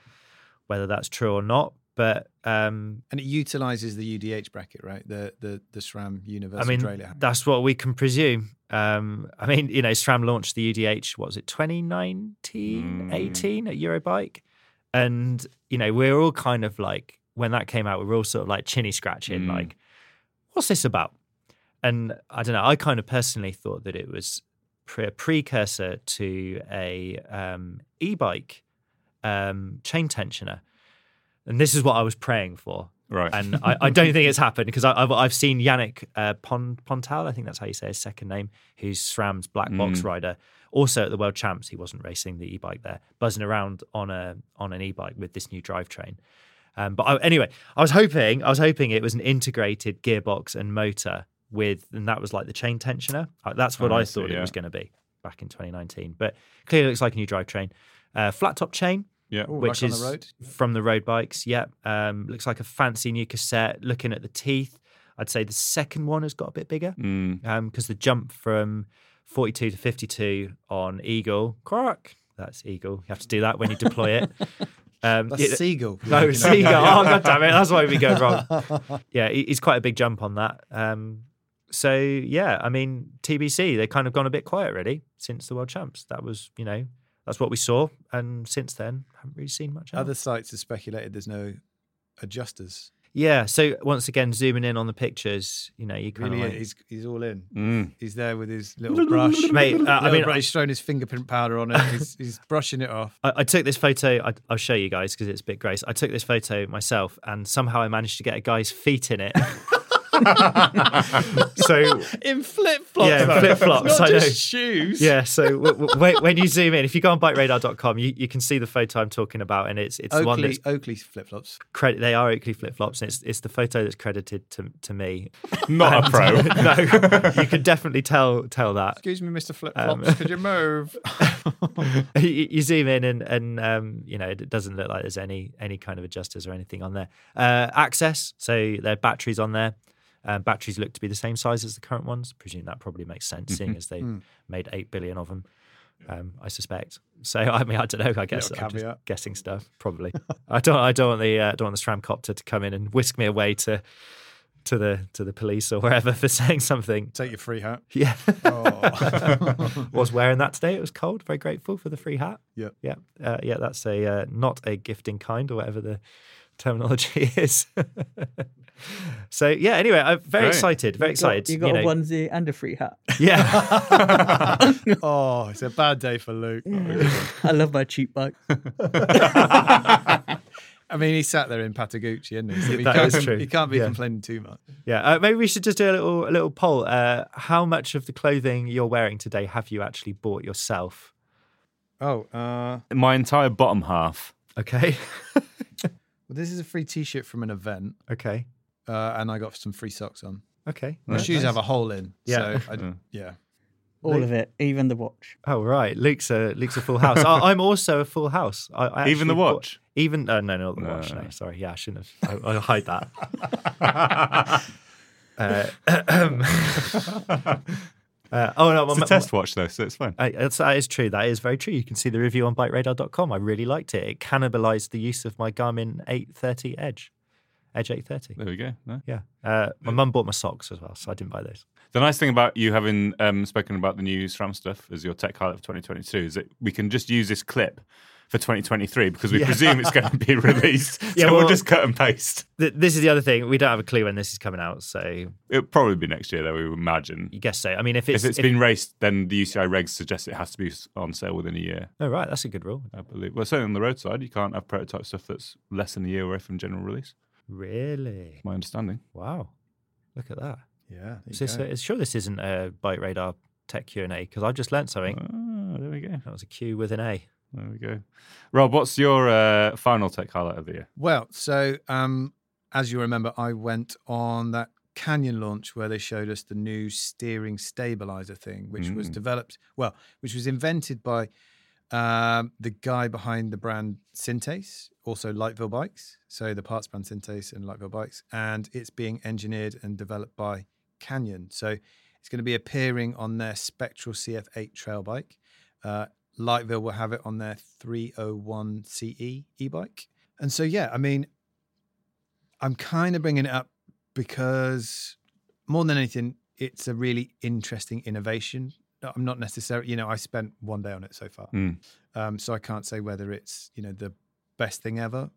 whether that's true or not, but um, And it utilizes the UDH bracket, right? The the the SRAM Universal I mean, Derailleur that's what we can presume. Um, I mean, you know, SRAM launched the UDH, what was it, 2019, Mm. 18 at Eurobike? And, you know, we're all kind of like, when that came out, we were all sort of like chinny scratching, Mm. like, what's this about? And I don't know, I kind of personally thought that it was pre- a precursor to a um, e-bike um, chain tensioner. And this is what I was praying for Right. and I, I don't think it's happened because I've I've seen Yannick uh, Pon, Pontal, I think that's how you say his second name, who's SRAM's black box Mm. rider. Also at the World Champs, he wasn't racing the e-bike there, buzzing around on a on an e-bike with this new drivetrain. Um, but I, anyway, I was hoping I was hoping it was an integrated gearbox and motor with, and that was like the chain tensioner. Uh, That's what Oh, I I see, thought it was going to be back in 2019. But clearly, it looks like a new drivetrain. Uh, flat top chain, yeah. Ooh, which is on the road. from the road bikes. Yeah, um, looks like a fancy new cassette. Looking at the teeth, I'd say the second one has got a bit bigger Mm. because the jump from 42 to 52 on Eagle, crack, that's Eagle. You have to do that when you deploy it. Um, That's it- Seagull. no, Seagull. Oh, god damn it. That's why we go wrong. Yeah, he- he's quite a big jump on that. Um, so, yeah, I mean, TBC, they've kind of gone a bit quiet really since the World Champs. That was, you know, that's what we saw. And since then, haven't really seen much else. Other sites have speculated there's no adjusters. Yeah. So once again, zooming in on the pictures, you know, you kind Really, of like, he's he's all in. Mm. He's there with his little brush, Mate, uh, I mean, brush, he's throwing his fingerprint powder on it. He's, he's brushing it off. I, I took this photo. I, I'll show you guys because it's a bit gross. I took this photo myself, and somehow I managed to get a guy's feet in it. so In flip flops. Yeah, flip-flops, I know. shoes. yeah, so w- w- when- when you zoom in, if you go on bikeradar.com, you, you can see the photo I'm talking about, and it's it's the one Oakley, that's Oakley flip flops. credit. They are Oakley flip flops, and it's it's the photo that's credited to to me. Not a pro. no, you can definitely tell tell that. Excuse me, Mr. Flip Um, Flops. Could you move? you, you zoom in and and um, you know it doesn't look like there's any any kind of adjusters or anything on there. Uh, access, so there are batteries on there. Um, batteries look to be the same size as the current ones. presume that probably makes sense, seeing as they made eight billion of them. Um, I suspect. So I mean, I don't know. I guess I'm just guessing stuff. Probably. I don't. I don't want the uh, don't want the SRAM copter to come in and whisk me away to to the to the police or wherever for saying something. Take your free hat. Yeah. Oh. was wearing that today. It was cold. Very grateful for the free hat. Yep. Yeah. Uh, yeah. That's a uh, not a gifting kind or whatever the terminology is. So yeah. Anyway, I'm very Great. excited. Very You got- excited. You got, know. a onesie and a free hat. Yeah. oh, it's a bad day for Luke. I love my cheap bike. I mean, he sat there in Patagucci, isn't he? So he That can't, is true. He can't be Yeah. complaining too much. Yeah, uh, maybe we should just do a little a little poll. Uh, how much of the clothing you're wearing today have you actually bought yourself? Oh, uh, My entire bottom half. Okay, well, this is a free T-shirt from an event, okay, uh, and I got some free socks on. okay. My Nice. shoes have a hole in, Yeah. so I, yeah. All of it, even the watch. Oh right, Luke's a Luke's a full house. I, I'm also a full house. I, I Even the actually bought- watch? even uh, no, not the No, watch. No, no. sorry. Yeah, I shouldn't have. I, I'll hide that. uh, uh, oh no, It's my- a test watch though, so it's fine. I, that's, that is true. That is very true. You can see the review on BikeRadar.com. I really liked it. It cannibalized the use of my Garmin 830 Edge, Edge 830. There we go. No? Yeah. Uh, my mum bought my socks as well, so I didn't buy those. The nice thing about you having um, spoken about the new SRAM stuff as your tech highlight of 2022 is that we can just use this clip for 2023 because we Yeah. presume it's going to be released. Yeah, so well- we'll just cut and paste. Th- this is the other thing. We don't have a clue when this is coming out, so It'll probably be next year, though, we would imagine. you guess so. I mean, if it's, if it's been raced, then the UCI regs suggest it has to be on sale within a year. oh right, that's a good rule. I believe. Well, certainly on the roadside, you can't have prototype stuff that's less than a year away from general release. Really? My understanding. Wow. Look at that. Yeah. there you Is this go. a, sure this isn't a Bike Radar Tech Q and A because I've just learnt something. Ah, there we go. That was a Q with an A. There we go. Rob, what's your uh, final tech highlight of the year? Well, so um, as you remember, I went on that Canyon launch where they showed us the new steering stabilizer thing, which was Mm. developed, well, which was invented by um, the guy behind the brand Syntace, also Liteville Bikes. So the parts brand Syntace and Liteville Bikes. And it's being engineered and developed by Canyon. So it's going to be appearing on their Spectral CF8 trail bike. Uh, Liteville will have it on their 301 CE e bike. And so, yeah, I mean, I'm kind of bringing it up because more than anything, it's a really interesting innovation. I'm not necessarily, you know, I spent one day on it so far. Mm. Um, so I can't say whether it's, you know, the best thing ever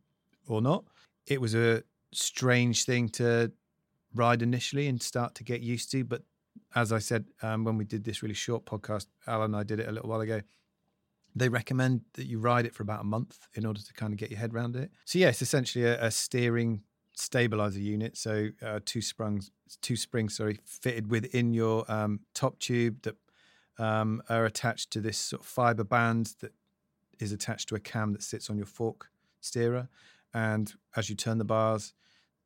or not. It was a strange thing to ride initially and start to get used to. But as I said, um, when we did this really short podcast, Alan and I did it a little while ago. They recommend that you ride it for about a month in order to kind of get your head around it. So yeah, it's essentially a, a steering stabilizer unit. So uh, two springs, two springs, sorry, fitted within your um, top tube that um, are attached to this sort of fiber band that is attached to a cam that sits on your fork steerer. And as you turn the bars,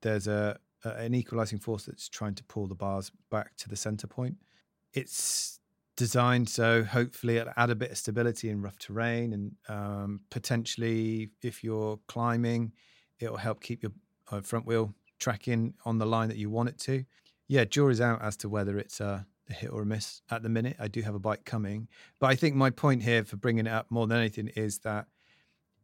there's a, a an equalizing force that's trying to pull the bars back to the center point. It's designed so hopefully it'll add a bit of stability in rough terrain and um, potentially if you're climbing, it'll help keep your uh, front wheel tracking on the line that you want it to. Yeah, jury's out as to whether it's a, hit or a miss at the minute. I do have a bike coming, but I think my point here for bringing it up more than anything is that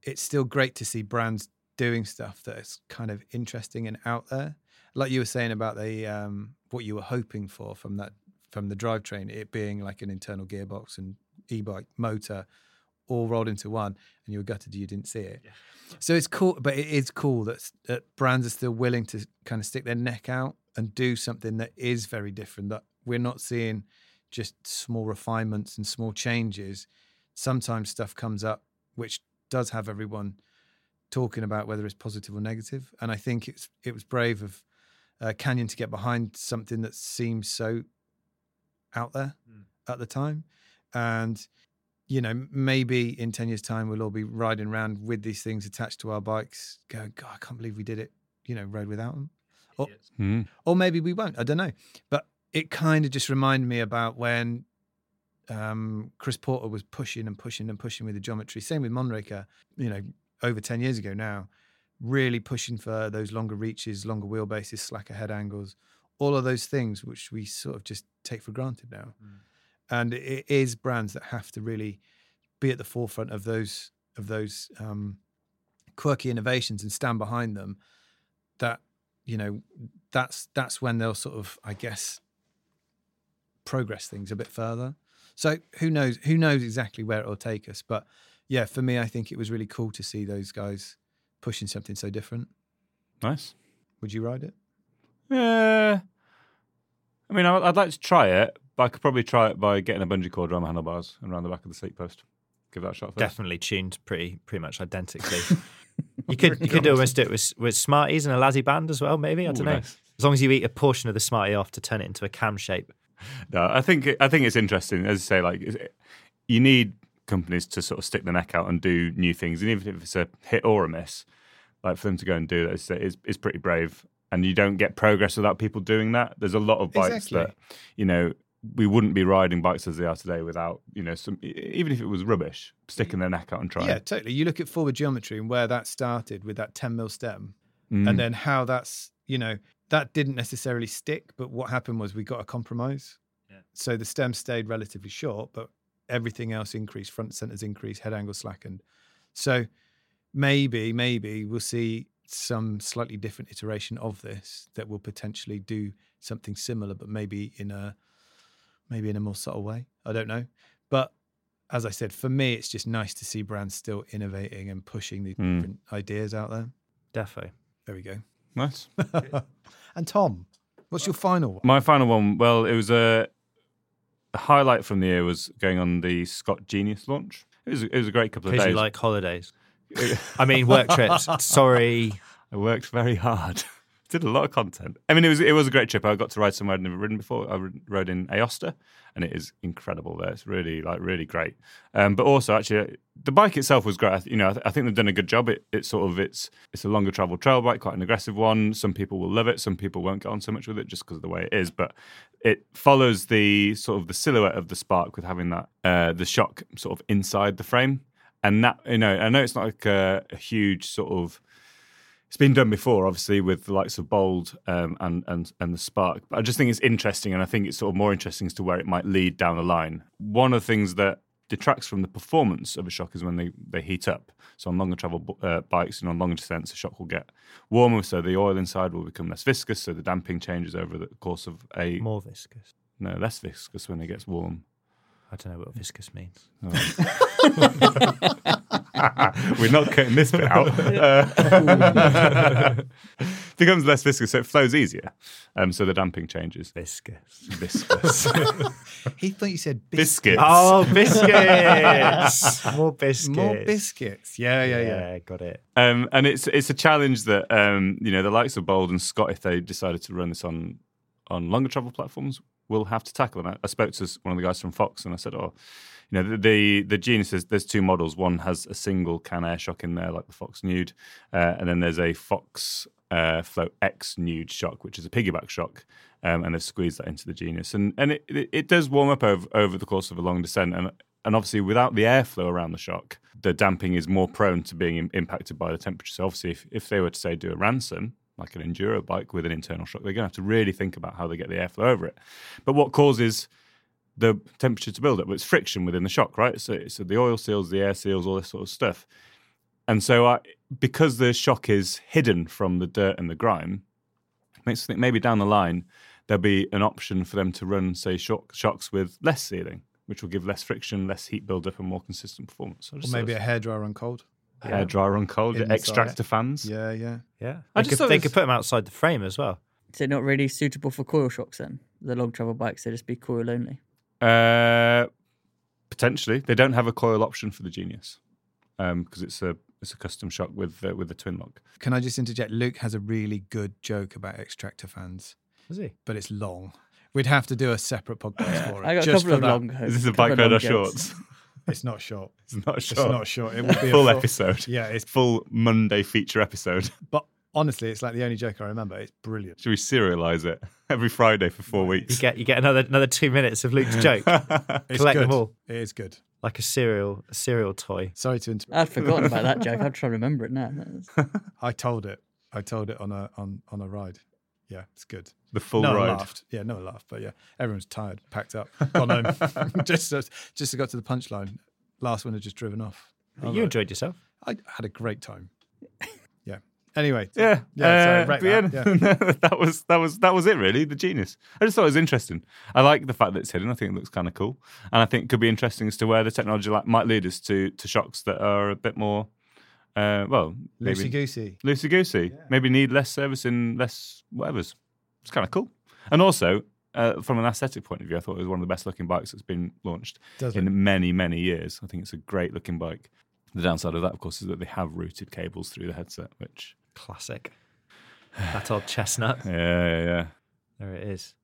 it's still great to see brands doing stuff that is kind of interesting and out there. Like you were saying about the um, what you were hoping for from that from the drivetrain, it being like an internal gearbox and e-bike motor all rolled into one, and you were gutted you didn't see it. So it's cool, but it is cool that, that brands are still willing to kind of stick their neck out and do something that is very different. That we're not seeing just small refinements and small changes. Sometimes stuff comes up which does have everyone talking about whether it's positive or negative. And I think it's it was brave of uh, Canyon to get behind something that seems so out there at the time. And you know, maybe in 10 years' time, we'll all be riding around with these things attached to our bikes, going, God, I can't believe we did it, you know, rode without them. Or, Mm. or maybe we won't. I don't know. But it kind of just reminded me about when um, Chris Porter was pushing and pushing and pushing with the geometry. Same with Mondraker, you know, over 10 years ago now, really pushing for those longer reaches, longer wheelbases, slacker head angles, all of those things which we sort of just take for granted now. And it is brands that have to really be at the forefront of those of those um, quirky innovations and stand behind them. That you know, that's that's when they'll sort of, I guess, progress things a bit further. So who knows? Who knows exactly where it will take us? But yeah, for me, I think it was really cool to see those guys pushing something so different. Nice. Would you ride it? Yeah. I mean, I- I'd like to try it, but I could probably try it by getting a bungee cord around my handlebars and around the back of the seat post. Give that a shot first. Definitely tuned pretty pretty much identically. You could you could almost do it with with Smarties and a Lazzy band as well. Maybe I don't know. nice. As long as you eat a portion of the Smartie off to turn it into a cam shape. No, I think I think it's interesting. As I say, like you need companies to sort of stick their neck out and do new things, and even if it's a hit or a miss, like for them to go and do that is is, is pretty brave. And you don't get progress without people doing that. There's a lot of bikes Exactly. that you know we wouldn't be riding bikes as they are today without you know some even if it was rubbish, sticking their neck out and trying. Yeah, totally. You look at forward geometry and where that started with that 10 mil stem, Mm. and then how that's, you know, that didn't necessarily stick, but what happened was we got a compromise. Yeah. So the stem stayed relatively short, but everything else increased, front centers increased, head angle slackened. So maybe, maybe we'll see some slightly different iteration of this that will potentially do something similar, but maybe in a maybe in a more subtle way. I don't know. But as I said, for me, it's just nice to see brands still innovating and pushing the Mm. different ideas out there. Defo. There we go. Nice. and Tom, what's your final one? My final one, well, it was a, a highlight from the year was going on the Scott Genius launch. It was it was a great couple of Because days. you like holidays. I mean work trips. Sorry. I worked very hard. Did a lot of content. I mean, it was it was a great trip. I got to ride somewhere I'd never ridden before. I rode in Aosta, and it is incredible there. It's really like really great. Um, but also, actually, the bike itself was great. You know, I, th- I think they've done a good job. It it's sort of it's it's a longer travel trail bike, quite an aggressive one. Some people will love it. Some people won't get on so much with it just because of the way it is. But it follows the sort of the silhouette of the Spark with having that uh, the shock sort of inside the frame, and that you know, I know it's not like a, a huge sort of it's been done before, obviously, with the likes of Bold um, and and and the Spark. But I just think it's interesting, and I think it's sort of more interesting as to where it might lead down the line. One of the things that detracts from the performance of a shock is when they, they heat up. So on longer travel uh, bikes and on longer descents, the shock will get warmer, so the oil inside will become less viscous. So the damping changes over the course of a More viscous. no less viscous when it gets warm. I don't know what viscous means. We're not cutting this bit out. Uh, becomes less viscous, so it flows easier. Um, so the damping changes. Viscous. Viscous. He thought you said bis- Biscuits. Oh, biscuits. More biscuits. more biscuits. Yeah, yeah, yeah. Yeah, got it. Um, and it's it's a challenge that um, you know the likes of Bold and Scott, if they decided to run this on on longer travel platforms, will have to tackle. And I, I spoke to one of the guys from Fox, and I said, "Oh, you know, the the, the Genius is there's two models. One has a single can air shock in there, like the Fox Nude, uh, and then there's a Fox uh, Float X Nude shock, which is a piggyback shock." Um, and they've squeezed that into the Genius, and and it, it, does warm up over over the course of a long descent, and and obviously without the airflow around the shock, the damping is more prone to being im- impacted by the temperature. So obviously, if, if they were to say do a ransom, like an enduro bike with an internal shock, they're going to have to really think about how they get the airflow over it. But what causes the temperature to build up? Well, it's friction within the shock, right? So, so the oil seals, the air seals, all this sort of stuff. And so, I, because the shock is hidden from the dirt and the grime, makes me think maybe down the line there'll be an option for them to run, say, shock, shocks with less sealing, which will give less friction, less heat buildup, and more consistent performance. Or maybe a thought hairdryer on cold. a hair dryer on cold, Inside. extractor fans. Yeah, yeah. Yeah. I They, just could, they it could put them outside the frame as well. Is it not really suitable for coil shocks then? The long travel bikes, they just be coil only. Uh, potentially, they don't have a coil option for the Genius because it's a it's a custom shock with uh, with the TwinLoc. Can I just interject? Luke has a really good joke about extractor fans, Is he? but it's long. We'd have to do a separate podcast for it. I got a couple of that. long. Is this a couple bike of long shorts? It's not short. It's not short. It's not short. It will be a full episode. Yeah, it's Full Monday feature episode. but honestly, it's like the only joke I remember. It's brilliant. Should we serialize it every Friday for four weeks? You weeks? get you get another another two minutes of Luke's joke, Collect good. them all. It is good. Like a cereal a cereal toy. Sorry to interrupt. I'd forgotten about that joke. I'd try to remember it now. I told it. I told it on a on on a ride. Yeah, it's good. the full no one ride. laughed. Yeah, no one laughed. But yeah, everyone's tired, packed up, gone home. just as- just got to the punchline. Last one had just driven off. I was you like, enjoyed yourself. I had a great time. Yeah. Anyway. Yeah, Yeah, sorry, uh, that, yeah, that was that was that was it really. The genius. I just thought it was interesting. I like the fact that it's hidden. I think it looks kind of cool, and I think it could be interesting as to where the technology like, might lead us to to shocks that are a bit more, uh, well, Loosey goosey. loosey goosey. Maybe need less service and less whatever's. It's kind of cool, and also. Uh, from an aesthetic point of view, I thought it was one of the best looking bikes that's been launched Does in it? many, many years. I think it's a great looking bike. The downside of that, of course, is that they have routed cables through the headset, which Classic. That old chestnut. yeah, yeah, yeah. There it is.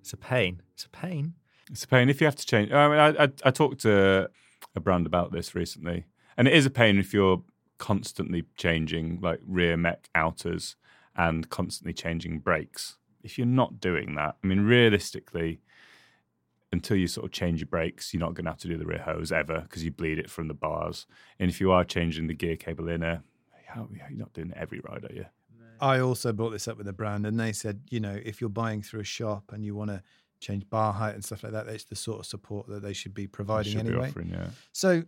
It's a pain. It's a pain. It's a pain if you have to change. I mean, I, I, I talked to a brand about this recently, and it is a pain if you're constantly changing like rear mech outers and constantly changing brakes. If you're not doing that, I mean, realistically, until you sort of change your brakes, you're not going to have to do the rear hose ever because you bleed it from the bars. And if you are changing the gear cable inner, how, you're not doing it every ride, are you? I also brought this up with the brand, and they said, you know, if you're buying through a shop and you want to change bar height and stuff like that, that's the sort of support that they should be providing Should be anyway. offering, yeah. So,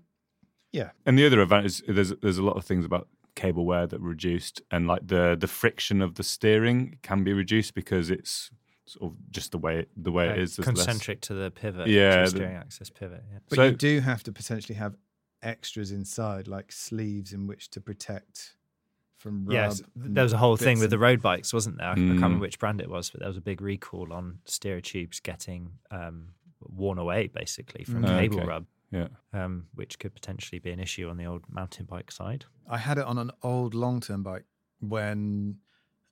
yeah, And the other advantage is there's there's a lot of things about cable wear that reduced, and like the the friction of the steering can be reduced because it's sort of just the way the way it Uh, is. There's less- concentric to the pivot. Yeah, to the the- steering axis pivot. Yeah. but So- you do have to potentially have extras inside, like sleeves in which to protect from rub. Yes, there was a whole thing with the road bikes, wasn't there? I can't Mm. remember which brand it was, but there was a big recall on steer tubes getting um, worn away, basically from Mm. cable Okay. rub, Yeah, um, which could potentially be an issue on the old mountain bike side. I had it on an old long term bike when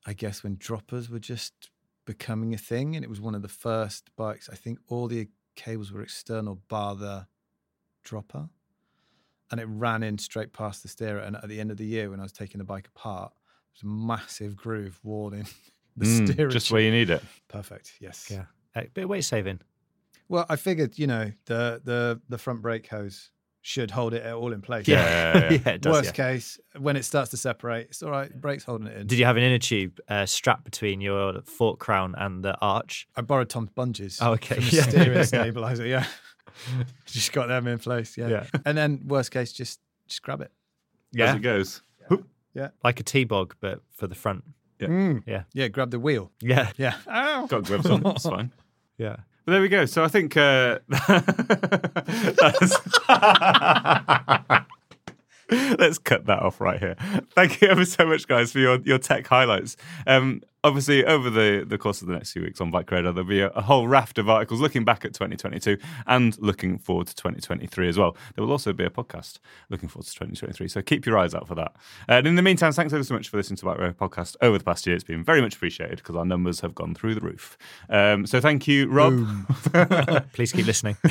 I guess when droppers were just becoming a thing. And it was one of the first bikes. I think all the cables were external bar the dropper. And it ran in straight past the steerer. And at the end of the year, when I was taking the bike apart, there was a massive groove worn in the Mm, steering. just where you need it. Perfect. Yes. Yeah, a bit of weight saving. Well, I figured, you know, the the the front brake hose should hold it all in place. Yeah, yeah, yeah. it does. Worst yeah. case, when it starts to separate, it's all right. Brake's holding it in. Did you have an inner tube uh, strapped between your fork crown and the arch? I borrowed Tom's bungees. Oh, okay. From the Yeah. steering stabilizer. Yeah. just got them in place. Yeah. Yeah. And then worst case, just just grab it. As Yeah, it goes. Yeah. Like a T-bog, but for the front. Yeah. Mm. Yeah. Yeah. Grab the wheel. Yeah, Yeah. Ow. Got gloves on. It's fine. yeah. But there we go. So I think uh, that's- let's cut that off right here. Thank you ever so much, guys, for your, your tech highlights. Um, obviously, over the, the course of the next few weeks on Bike Radar, there'll be a, a whole raft of articles looking back at 2022 and looking forward to 2023 as well. There will also be a podcast looking forward to 2023. So keep your eyes out for that. And in the meantime, thanks ever so much for listening to Bike Radar podcast over the past year. It's been very much appreciated because our numbers have gone through the roof. Um, so thank you, Rob. Please keep listening.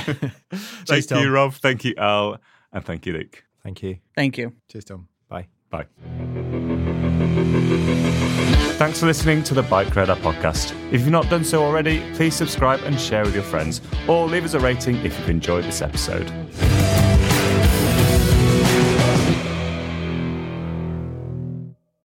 Thank you, Rob. Thank you, Al. And thank you, Luke. Thank you. Thank you. Cheers, Tom. Bye. Bye. Thanks for listening to the Bike Radar podcast. If you've not done so already, please subscribe and share with your friends, or leave us a rating if you've enjoyed this episode.